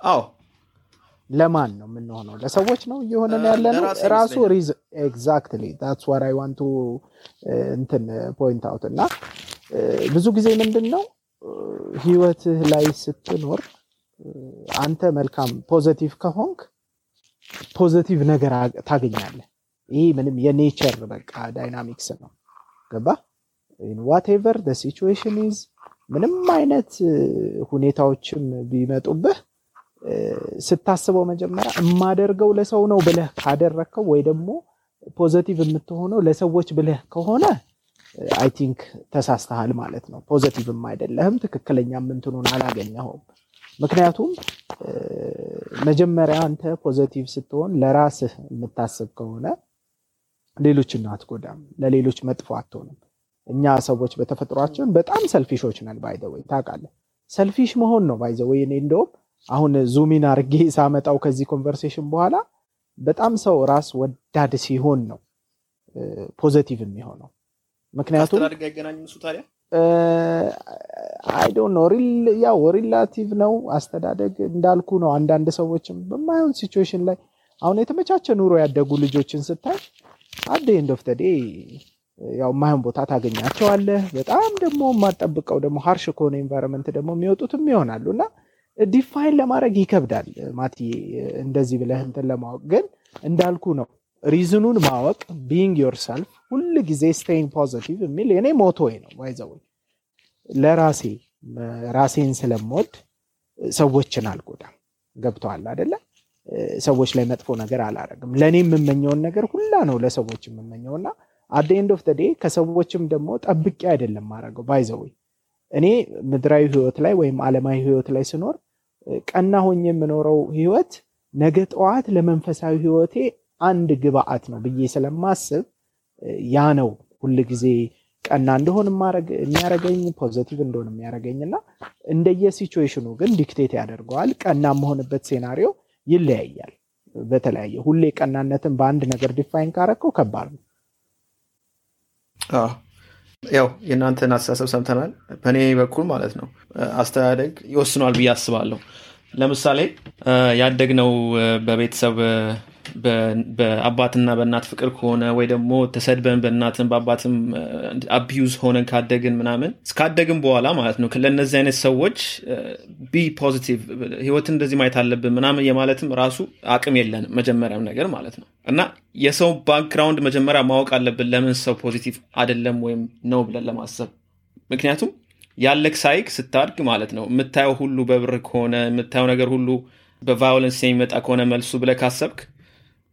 አዎ። ለማን ነው የምንሆነው? ለሰዎች ነው እየሆነን ያለ ነው ራሱ exactly that's what I want to እንትን point out እና ብዙ ጊዜ ምንድን ነው ህይወትህ ላይ ስትኖር አንተ መልካም positive ከሆንክ positive ነገር ታገኛለህ። ይህ ምንም የ nature በቃ dynamics ነው። ገባ? whatever situation is ምንም አይነት ሁኔታዎችም ቢመጡብህ ስታስበው መጀመሪያ የማደርገው ለሰው ነው ብለህ ካደረግከው ወይ ደግሞ positive የምትሆነው ለሰዎች ብለህ ከሆነ I think ተሳስተሃል ማለት ነው። positive ም አይደለህም ትክክለኛ ምንትኑን አላገኘኸውም ምክንያቱም መጀመሪያ አንተ positive ስትሆን ለራስህ የምታስብ ከሆነ ሌሎችን አትጎዳም ለሌሎች መጥፎ አትሆንም። እኛ ሰዎች በተፈጥሯችን በጣም selfish ኦች ነን by the way ታውቃለህ? selfish መሆን ነው by the way እኔ እንደውም አሁን zoom in አርጌ ሳመጣው ከዚህ conversation በኋላ በጣም ሰው ራስ ወዳድ ሲሆን ነው positive የሚሆነው። ምክንያቱም I don't know ያው relative ነው። አስተዳደግ እንዳልኩ ነው። አንዳንድ ሰዎችም በማይሆን situation ላይ አሁን የተመቻቸ ኑሮ ያደጉ ልጆችን ስታይ at the end of the day ያው የማይሆን ቦታ ታገኛቸዋለህ። በጣም ደግሞ የማትጠብቀው ደግሞ harsh ከሆነ environment ደግሞ የሚወጡትም ይሆናሉ። እና define ለማድረግ ይከብዳል ማቲ እንደዚህ ብለህ እንትን ለማወቅ። ግን እንዳልኩ ነው። reason ኡን ማወቅ being yourself ሁል ጊዜ staying positive የሚል የኔ motto ነው። by the way ለራሴ ራሴን ስለምወድ ሰዎችን አልጎዳም። ገብቶሃል አደለ ሰዎች ላይ መጥፎ ነገር አላረግም ለእኔ የምመኘውን ነገር ሁላ ነው ለሰዎች የምመኘው። እና at the end of the day ከሰዎችም ደግሞ ጠብቄ አይደለም ማድረገው by the way እኔ ምድራዊ ህይወት ላይ ወይም አለማዊ ህይወት ላይ ስኖር ቀና ሆኜ የምኖረው ህይወት ነገ ጠዋት ለመንፈሳዊ ህይወቴ አንድ ግብአት ነው ብዬ ስለማስብ ያ ነው ሁል ጊዜ ቀና እንደሆን የሚያረገኝ positive እንደሆን የሚያረገኝ እና እንደየ ሲቹዌሽኑ ግን dictate ያደርገዋል። ቀና የመሆንበት scenario ይለያያል በተለያየ ሁሌ ቀናነትን በአንድ ነገር define ካረከው ከባድ ነው። ያው የእናንተን አስተሳሰብ ሰምተናል። በእኔ በኩል ማለት ነው አስተዳደግ ይወስኗል ብዬ አስባለሁ። ለምሳሌ ያደግነው በቤተሰብ በአባትና በእናት ፍቅር ከሆነ ወይ ደግሞ ተሰድበን በእናትን በአባትም abuse ሆነን ካደግን ምናምን እስካደግን በኋላ ማለት ነው ለእነዚህ አይነት ሰዎች be positive ህይወትን እንደዚህ ማየት አለብን ምናምን የማለትም ራሱ አቅም የለንም መጀመሪያም ነገር ማለት ነው። እና የሰው background መጀመሪያ ማወቅ አለብን ለምን ሰው positive አይደለም ወይም ነው ብለን ለማሰብ። ምክንያቱም ያለክ ሳይክ ስታድግ ማለት ነው የምታየው ሁሉ በብር ከሆነ የምታየው ነገር ሁሉ በ violence የሚመጣ ከሆነ መልሱ ብለህ ካሰብክ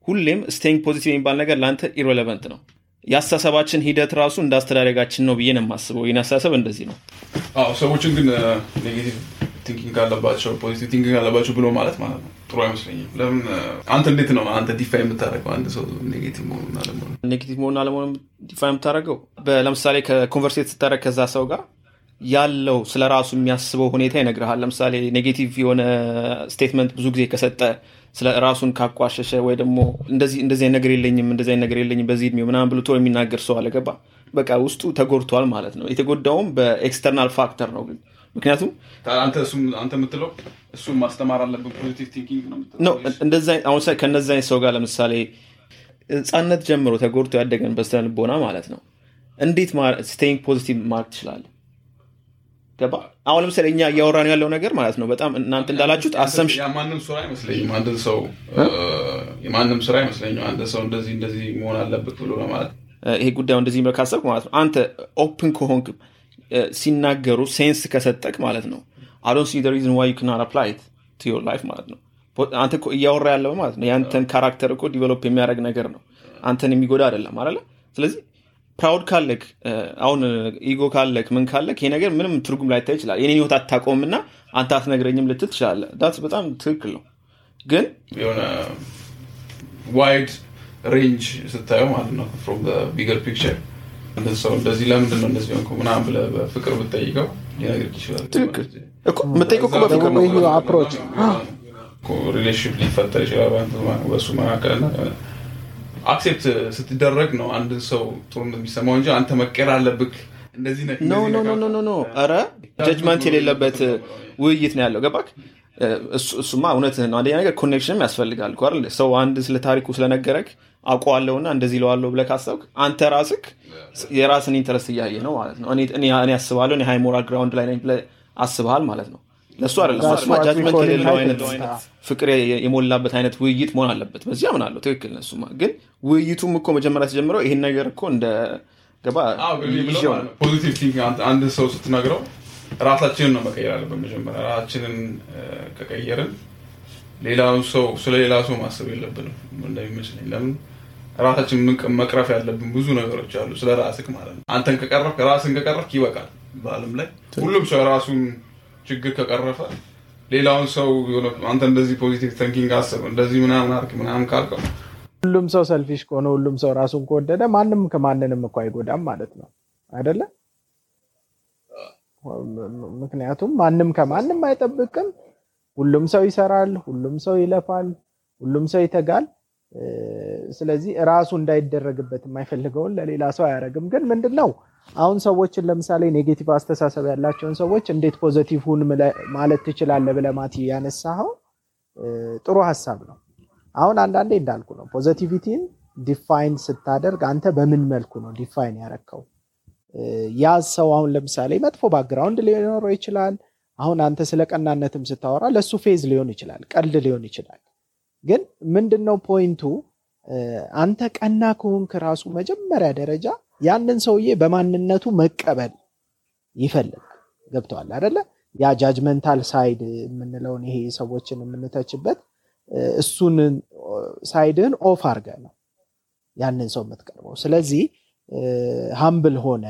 ሁሌም staying positive የሚባል ነገር ለአንተ irrelevant ነው። የአስተሳሰባችን ሂደት ራሱ እንደ አስተዳደጋችን ነው ብዬ ነው የማስበው። ይህን አስተሳሰብ እንደዚህ ነው። ሰዎችን ግን negative thinking አለባቸው positive thinking አለባቸው ብሎ ማለት ማለት ነው። ጥሩ አይመስለኝም። ለምን? አንተ እንዴት ነው አንተ define የምታደርገው? አንድ ሰው negative መሆኑን አለመሆኑ negative መሆኑን አለመሆኑ define የምታደርገው? ለምሳሌ ከ converse ስታደረግ ከዛ ሰው ጋር ያለው ስለ ራሱ የሚያስበው ሁኔታ ይነግርሃል። ለምሳሌ negative የሆነ statement ብዙ ጊዜ ከሰጠ ስለ ራሱን ካቋሸሸ ወይ ደግሞ እንደዚህ እንደዚህ ነገር የለኝም እንደዚህ ነገር የለኝም በዚህ እድሜ ምናምን ብልቶ የሚናገር ሰው አለገባ በቃ ውስጡ ተጎድቷል ማለት ነው። የተጎዳውም በ external factor ነው ግን። ምክንያቱም አንተ የምትለው እሱም ማስተማር አለብን positive thinking ነው አሁን ከነዚ አይነት ሰው ጋር ለምሳሌ ህጻነት ጀምሮ ተጎድቶ ያደገን በስነ ልቦና ማለት ነው። እንዴት staying positive ማድረግ ትችላለን ገባ? አሁን ለምሳሌ እኛ እያወራን ያለው ነገር ማለት ነው በጣም እናንተ እንዳላችሁት አሰምሽ ማንም ስራ አይመስለኝም። አንድ ሰው የማንም ስራ አይመስለኝም። አንድ ሰው እንደዚህ እንደዚህ መሆን አለበት ብሎ ለማለት ይሄ ጉዳዩ እንደዚህ ካሰብክ ማለት ነው አንተ open ከሆንክ ሲናገሩ sense ከሰጠክ ማለት ነው አዶን ሲ ሪዝን ዋይ ክናር አፕላይ ቱ ዮር ላይፍ ማለት ነው። አንተ እኮ እያወራ ያለው ማለት ነው የአንተን character እኮ develop የሚያደርግ ነገር ነው። አንተን የሚጎዳ አይደለም አለ ስለዚህ proud ካለክ አሁን ego ካለክ ምን ካለክ ይሄ ነገር ምንም ትርጉም ላይታይ ይችላል። የኔን ህይወት አታቆም እና አንተ አትነግረኝም ልትል ትችላለ that በጣም ትክክል ነው። ግን የሆነ wide range ስታየው ማለት ነው from bigger picture ሰው እንደዚህ ለምንድን ነው እንደዚህ ሆንኩ ምናምን ብለህ በፍቅር ብትጠይቀው ሊነግርህ ይችላል። ትክክል። የምጠይቀው እኮ በፍቅር ነው። relationship ሊፈጠር ይችላል በሱ መካከል accept ስትደረግ ነው አንድ ሰው ጥሩ እንደሚሰማው እንጂ አንተ መቀየር አለብህ። እንደዚህ ነህ no no no no no no። ኧረ judgment የሌለበት ውይይት ነው ያለው። ገባክ? እሱማ እውነትህን ነው። አንደኛ ነገር connection ም ያስፈልጋል አይደል? ሰው አንድ ስለ ታሪኩ ስለነገረክ አውቀዋለሁና እንደዚህ ለዋለሁ ብለህ ካሰብክ አንተ ራስክ የራስን interest እያየ ነው ማለት ነው። እኔ አስባለሁ። እኔ high moral ground ላይ ነኝ ብለህ አስበሃል ማለት ነው ለእሱ አይደለም judgment የሌለው አይነት ፍቅር የሞላበት አይነት ውይይት መሆን አለበት። በዚህ አምናለሁ። ትክክል ነው እሱማ። ግን ውይይቱም እኮ መጀመሪያ ተጀምረው ይሄን ነገር እኮ እንደ ገባ positive thinking አንድ ሰው ስትነግረው ራሳችንን ነው መቀየር አለበት መጀመሪያ። ራሳችንን ከቀየርን ሌላውን ሰው ስለ ሌላ ሰው ማሰብ የለብንም። እንደሚመስለኝ ለምን? ራሳችን መቅረፍ ያለብን ብዙ ነገሮች አሉ ስለ ራስክ ማለት ነው። አንተን ከቀረፍክ ራስን ከቀረፍክ ይበቃል በአለም ላይ። ሁሉም ሰው የራሱን ችግር ከቀረፈ ሌላውን ሰው አንተ እንደዚህ positive thinking አስብ እንደዚህ ምናምን act አርግ ምናምን ካልከው ሁሉም ሰው selfish ከሆነ ሁሉም ሰው ራሱን ከወደደ ማንም ከማንንም እኮ አይጎዳም ማለት ነው። አይደለ? ምክንያቱም ማንም ከማንም አይጠብቅም። ሁሉም ሰው ይሰራል ሁሉም ሰው ይለፋል ሁሉም ሰው ይተጋል። ስለዚህ ራሱ እንዳይደረግበት የማይፈልገውን ለሌላ ሰው አያደረግም ግን ምንድን ነው አሁን ሰዎችን ለምሳሌ negative አስተሳሰብ ያላቸውን ሰዎች እንዴት positive ሁን ማለት ትችላለህ ብለህ ማቲ ያነሳኸው? ጥሩ ሀሳብ ነው። አሁን አንዳንዴ እንዳልኩ ነው። positivity ን define ስታደርግ አንተ በምን መልኩ ነው define ያረከው? ያ ሰው አሁን ለምሳሌ መጥፎ background ሊኖረው ይችላል። አሁን አንተ ስለ ቀናነትም ስታወራ ለእሱ ፌዝ ሊሆን ይችላል ቀልድ ሊሆን ይችላል። ግን ምንድን ነው point ኡ አንተ ቀና ከሆንክ ራሱ መጀመሪያ ደረጃ ያንን ሰውዬ በማንነቱ መቀበል ይፈልግ። ገብተዋል አደለ ያ judgmental side የምንለውን ይሄ ሰዎችን የምንተችበት እሱን side ህን off አርገ ነው ያንን ሰው የምትቀርበው። ስለዚህ humble ሆነ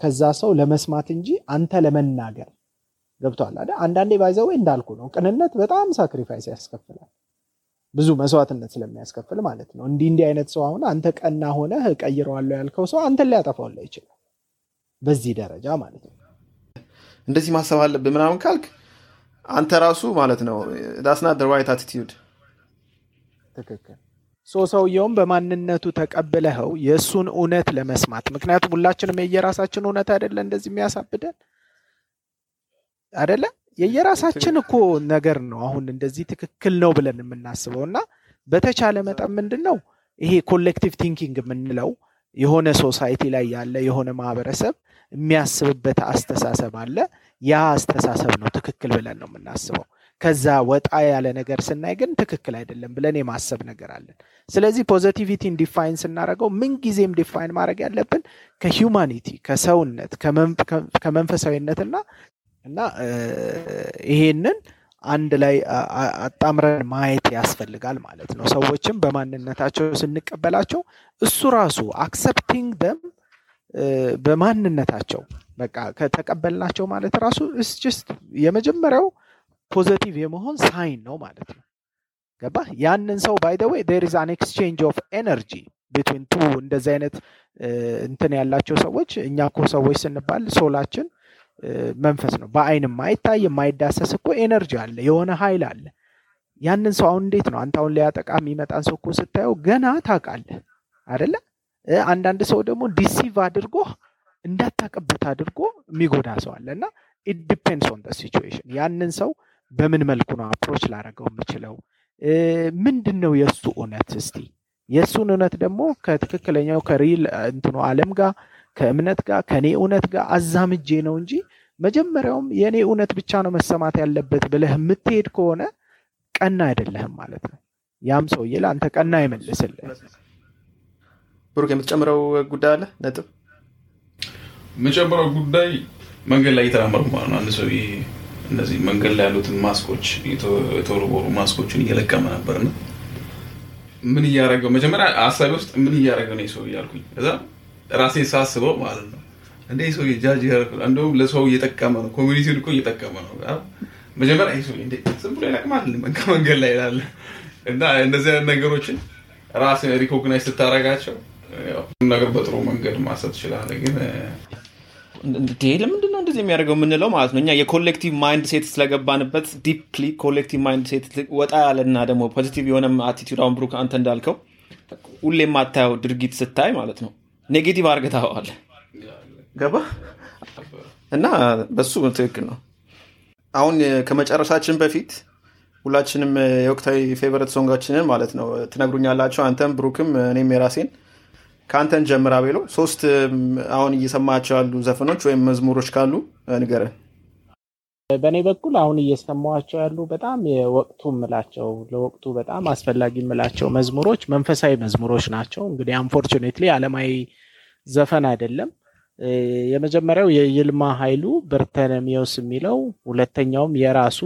ከዛ ሰው ለመስማት እንጂ አንተ ለመናገር ገብተዋል አይደል? አንዳንዴ by the way እንዳልኩ ነው። ቅንነት በጣም sacrifice ያስከፍላል ብዙ መስዋዕትነት ስለሚያስከፍል ማለት ነው። እንዲህ እንዲህ አይነት ሰው አሁን አንተ ቀና ሆነ ቀይረዋለሁ ያልከው ሰው አንተን ሊያጠፋው ይችላል። በዚህ ደረጃ ማለት ነው። እንደዚህ ማሰብ አለብህ ምናምን ካልክ አንተ ራሱ ማለት ነው that's not right attitude ትክክል። so ሰውየውም በማንነቱ ተቀብለኸው የእሱን እውነት ለመስማት ምክንያቱም ሁላችንም የየራሳችን እውነት አይደለ እንደዚህ የሚያሳብደን? አደለ የየራሳችን እኮ ነገር ነው አሁን እንደዚህ ትክክል ነው ብለን የምናስበው እና በተቻለ መጠን ምንድን ነው ይሄ collective thinking የምንለው የሆነ society ላይ ያለ የሆነ ማህበረሰብ የሚያስብበት አስተሳሰብ አለ። ያ አስተሳሰብ ነው ትክክል ብለን ነው የምናስበው። ከዛ ወጣ ያለ ነገር ስናይ ግን ትክክል አይደለም ብለን የማሰብ ነገር አለን። ስለዚህ positivity ን define ስናደርገው ምንጊዜም define ማድረግ ያለብን ከ humanity ከሰውነት ከመንፈሳዊነትና እና ይሄንን አንድ ላይ አጣምረን ማየት ያስፈልጋል ማለት ነው። ሰዎችም በማንነታቸው ስንቀበላቸው እሱ ራሱ accepting them በማንነታቸው በቃ ከተቀበልናቸው ማለት ራሱ ስ የመጀመሪያው positive የመሆን sign ነው ማለት ነው። ገባ ያንን ሰው by the way there is an exchange of energy between two እንደዚህ አይነት እንትን ያላቸው ሰዎች እኛ እኮ ሰዎች ስንባል soul ኣችን መንፈስ ነው። በአይን የማይታይ የማይዳሰስ እኮ energy አለ፣ የሆነ ኃይል አለ። ያንን ሰው አሁን እንዴት ነው አንተ አሁን ሊያጠቃ የሚመጣን ሰው እኮ ስታየው ገና ታውቃለህ አደለ? አንዳንድ ሰው ደግሞ deceive አድርጎ እንዳታቀበት አድርጎ የሚጎዳ ሰው አለ እና it depends on situation ያንን ሰው በምን መልኩ ነው approach ላደረገው የምችለው? ምንድን ነው የእሱ እውነት? እስቲ የእሱን እውነት ደግሞ ከትክክለኛው ከ real እንትኑ ዓለም ጋር ከእምነት ጋር ከእኔ እውነት ጋር አዛምጄ ነው እንጂ መጀመሪያውም የእኔ እውነት ብቻ ነው መሰማት ያለበት ብለህ የምትሄድ ከሆነ ቀና አይደለህም ማለት ነው። ያም ሰውዬ ለአንተ ቀና አይመልስልህ። ብሩክ የምትጨምረው ጉዳይ አለ? ነጥብ የምጨምረው ጉዳይ መንገድ ላይ እየተራመድኩ ማለት ነው። አንድ ሰው እነዚህ መንገድ ላይ ያሉትን ማስኮች የተወረወሩ ማስኮችን እየለቀመ ነበር ነው ምን እያደረገው መጀመሪያ ሀሳቢ ውስጥ ምን እያደረገው ነው ሰው እያልኩኝ እዛ ራሴን ሳስበው ማለት ነው እንደ ሰው ጃጅ እንደውም ለሰው እየጠቀመ ነው፣ community ውን እኮ እየጠቀመ ነው። መጀመሪያ ሰው ዝም ብሎ ይለቅማል መንገድ ላይ ላለ እና እነዚህ አይነት ነገሮችን ራስን recognize ስታደርጋቸው ነገር በጥሩ መንገድ ማሰብ ትችላለህ። ግን ለምንድን ነው እንደዚህ የሚያደርገው የምንለው ማለት ነው። እኛ የ collective mindset ስለገባንበት deeply collective mindset ወጣ ያለና ደግሞ positive የሆነ attitude አሁን ብሩክ አንተ እንዳልከው ሁሌ የማታየው ድርጊት ስታይ ማለት ነው negative አድርገህ ታየዋለህ። ገባ እና በሱ ትክክል ነው። አሁን ከመጨረሻችን በፊት ሁላችንም የወቅታዊ favorite song ኣችንን ማለት ነው ትነግሩኛላቸው። አንተም ብሩክም እኔም የራሴን ከአንተን ጀምራ አቤሎ ሶስት አሁን እየሰማቸው ያሉ ዘፈኖች ወይም መዝሙሮች ካሉ ንገረን። በእኔ በኩል አሁን እየሰማቸው ያሉ በጣም የወቅቱ ምላቸው ለወቅቱ በጣም አስፈላጊ ምላቸው መዝሙሮች መንፈሳዊ መዝሙሮች ናቸው። እንግዲህ አንፎርቹኔትሊ አለማዊ ዘፈን አይደለም። የመጀመሪያው የይልማ ኃይሉ በርተለሜዎስ የሚለው ሁለተኛውም የራሱ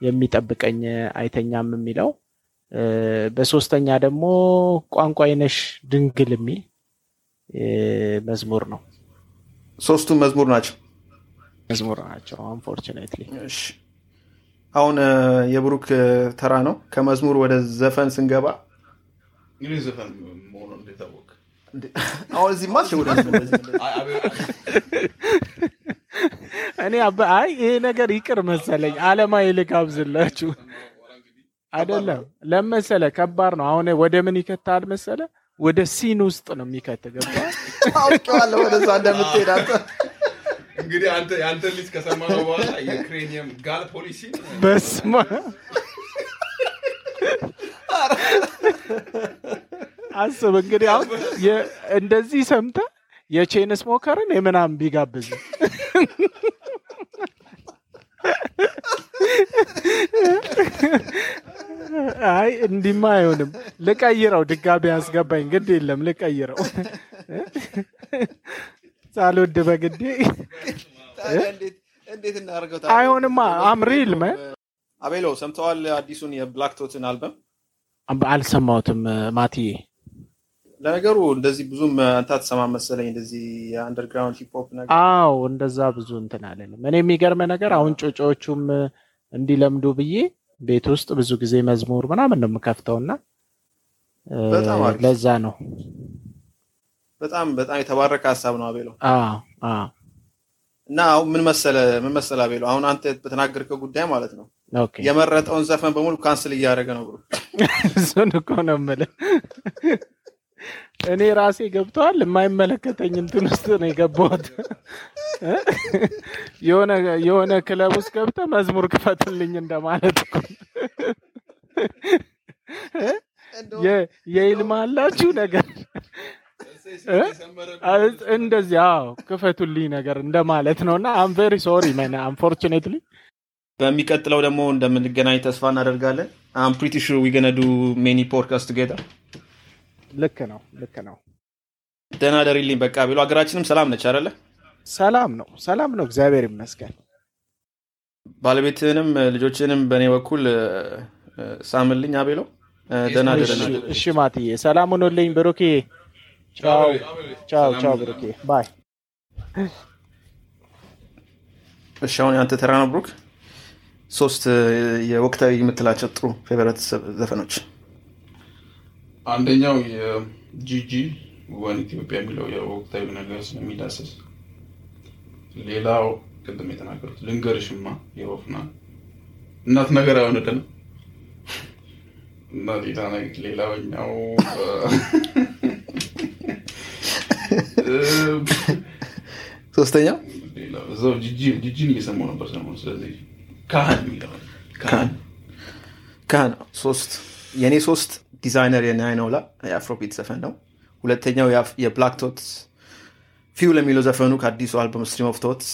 የሚጠብቀኝ አይተኛም የሚለው በሶስተኛ ደግሞ ቋንቋይነሽ ድንግል የሚል መዝሙር ነው። ሶስቱም መዝሙር ናቸው መዝሙር ናቸው። አንፎርቹኔትሊ አሁን የብሩክ ተራ ነው። ከመዝሙር ወደ ዘፈን ስንገባ? አሁን እዚህ ማ እኔ አይ ይሄ ነገር ይቅር መሰለኝ። አለማዊ ልጋብዝላችሁ አይደለም ለመሰለ ከባድ ነው። አሁን ወደ ምን ይከታል መሰለ ወደ ሲን ውስጥ ነው የሚከት ገባ አውቄዋለሁ ወደዛ እንደምትሄድ አንተ እንግዲህ አንተ የአንተ ልጅ ከሰማነው በኋላ የክሬኒየም ጋል ፖሊሲ በስማ አስብ እንግዲህ አሁን እንደዚህ ሰምተ የቼን ስሞከርን የምናም ቢጋብዝ አይ እንዲማ አይሆንም። ልቀይረው፣ ድጋሚ ያስገባኝ ግድ የለም ልቀይረው። ሳልወድ በግዴ እንዴት እናደርገው? አይሆንማ። I'm real መ አቤሎ ሰምተዋል? አዲሱን የ Black Thought ን አልበም አልሰማሁትም ማትዬ። ለነገሩ እንደዚህ ብዙም አንተ አትሰማም መሰለኝ እንደዚህ የ underground hip hop ነገር። አዎ እንደዛ ብዙ እንትን አለንም። እኔ የሚገርመ ነገር አሁን ጮጮዎቹም እንዲለምዱ ብዬ ቤት ውስጥ ብዙ ጊዜ መዝሙር ምናምን ነው የምከፍተው እና በጣም አሪፍ። ለዛ ነው በጣም በጣም የተባረከ ሀሳብ ነው አቤሎ። እና አሁን ምን መሰለ ምን መሰለ አቤሎ፣ አሁን አንተ በተናገርከው ጉዳይ ማለት ነው የመረጠውን ዘፈን በሙሉ ካንስል እያደረገ ነው ብሎ እሱን እኮ ነው የምልህ። እኔ ራሴ ገብተዋል የማይመለከተኝ እንትን ውስጥ ነው የገባሁት። የሆነ ክለብ ውስጥ ገብተህ መዝሙር ክፈትልኝ እንደማለት እኮ የ- የይልማ አላችሁ ነገር እንደዚህ አዎ ክፈቱልኝ ነገር እንደማለት ነው። እና I'm very sorry man unfortunately በሚቀጥለው ደግሞ እንደምንገናኝ ተስፋ እናደርጋለን። I'm pretty sure we gonna do many podcast together ልክ ነው ልክ ነው። ደህና እደሪልኝ በቃ ቢሉ። ሀገራችንም ሰላም ነች አደለ ሰላም ነው ሰላም ነው። እግዚአብሔር ይመስገን። ባለቤትህንም ልጆችንም በእኔ በኩል ሳምልኝ አቤሎ። ደህና እሺ- ማትዬ ሰላም ሁኑልኝ ብሩኬ ቻው ቻው ቻው ብሩኬ bye እሺ አሁን የአንተ ተራ ነው ብሩክ ሶስት የወቅታዊ የምትላቸው ጥሩ favorite ዘፈኖች አንደኛው የጂጂ ወን ኢትዮጵያ የሚለው የወቅታዊ ነገር ስለሚዳስስ፣ ሌላው ቅድም የተናገሩት ልንገርሽማ የወፍና እናት ነገር አይሆንልን እና ሌላ ነገር ሌላኛው ሌላው እዛው ጂጂ- ጂጂን እየሰማሁ ነበር ሰሞኑን። ስለዚህ ካህን ካህን ካህን ሶስት የእኔ ሶስት ዲዛይነር የናይነውላ የአፍሮቢት ዘፈን ነው ሁለተኛው የብላክ ቶትስ ፊውል የሚለው ዘፈኑ ከአዲሱ አልበም ስትሪም ኦፍ ቶትስ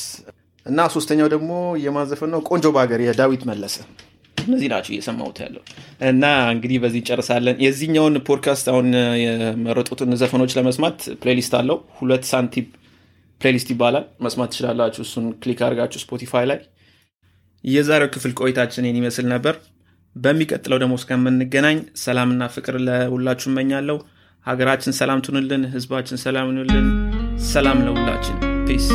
እና ሶስተኛው ደግሞ የማን ዘፈን ነው ቆንጆ በሀገር የዳዊት መለሰ እነዚህ ናቸው እየሰማሁት ያለው። እና እንግዲህ በዚህ እንጨርሳለን። የዚህኛውን ፖድካስት አሁን የመረጡትን ዘፈኖች ለመስማት ፕሌሊስት አለው። ሁለት ሳንቲም ፕሌሊስት ይባላል። መስማት ትችላላችሁ። እሱን ክሊክ አድርጋችሁ ስፖቲፋይ ላይ። የዛሬው ክፍል ቆይታችን ይህን ይመስል ነበር። በሚቀጥለው ደግሞ እስከምንገናኝ ሰላምና ፍቅር ለሁላችሁ እመኛለሁ። ሀገራችን ሰላም ትኑልን ህዝባችን ሰላም ይኑልን ሰላም ለሁላችን። ፒስ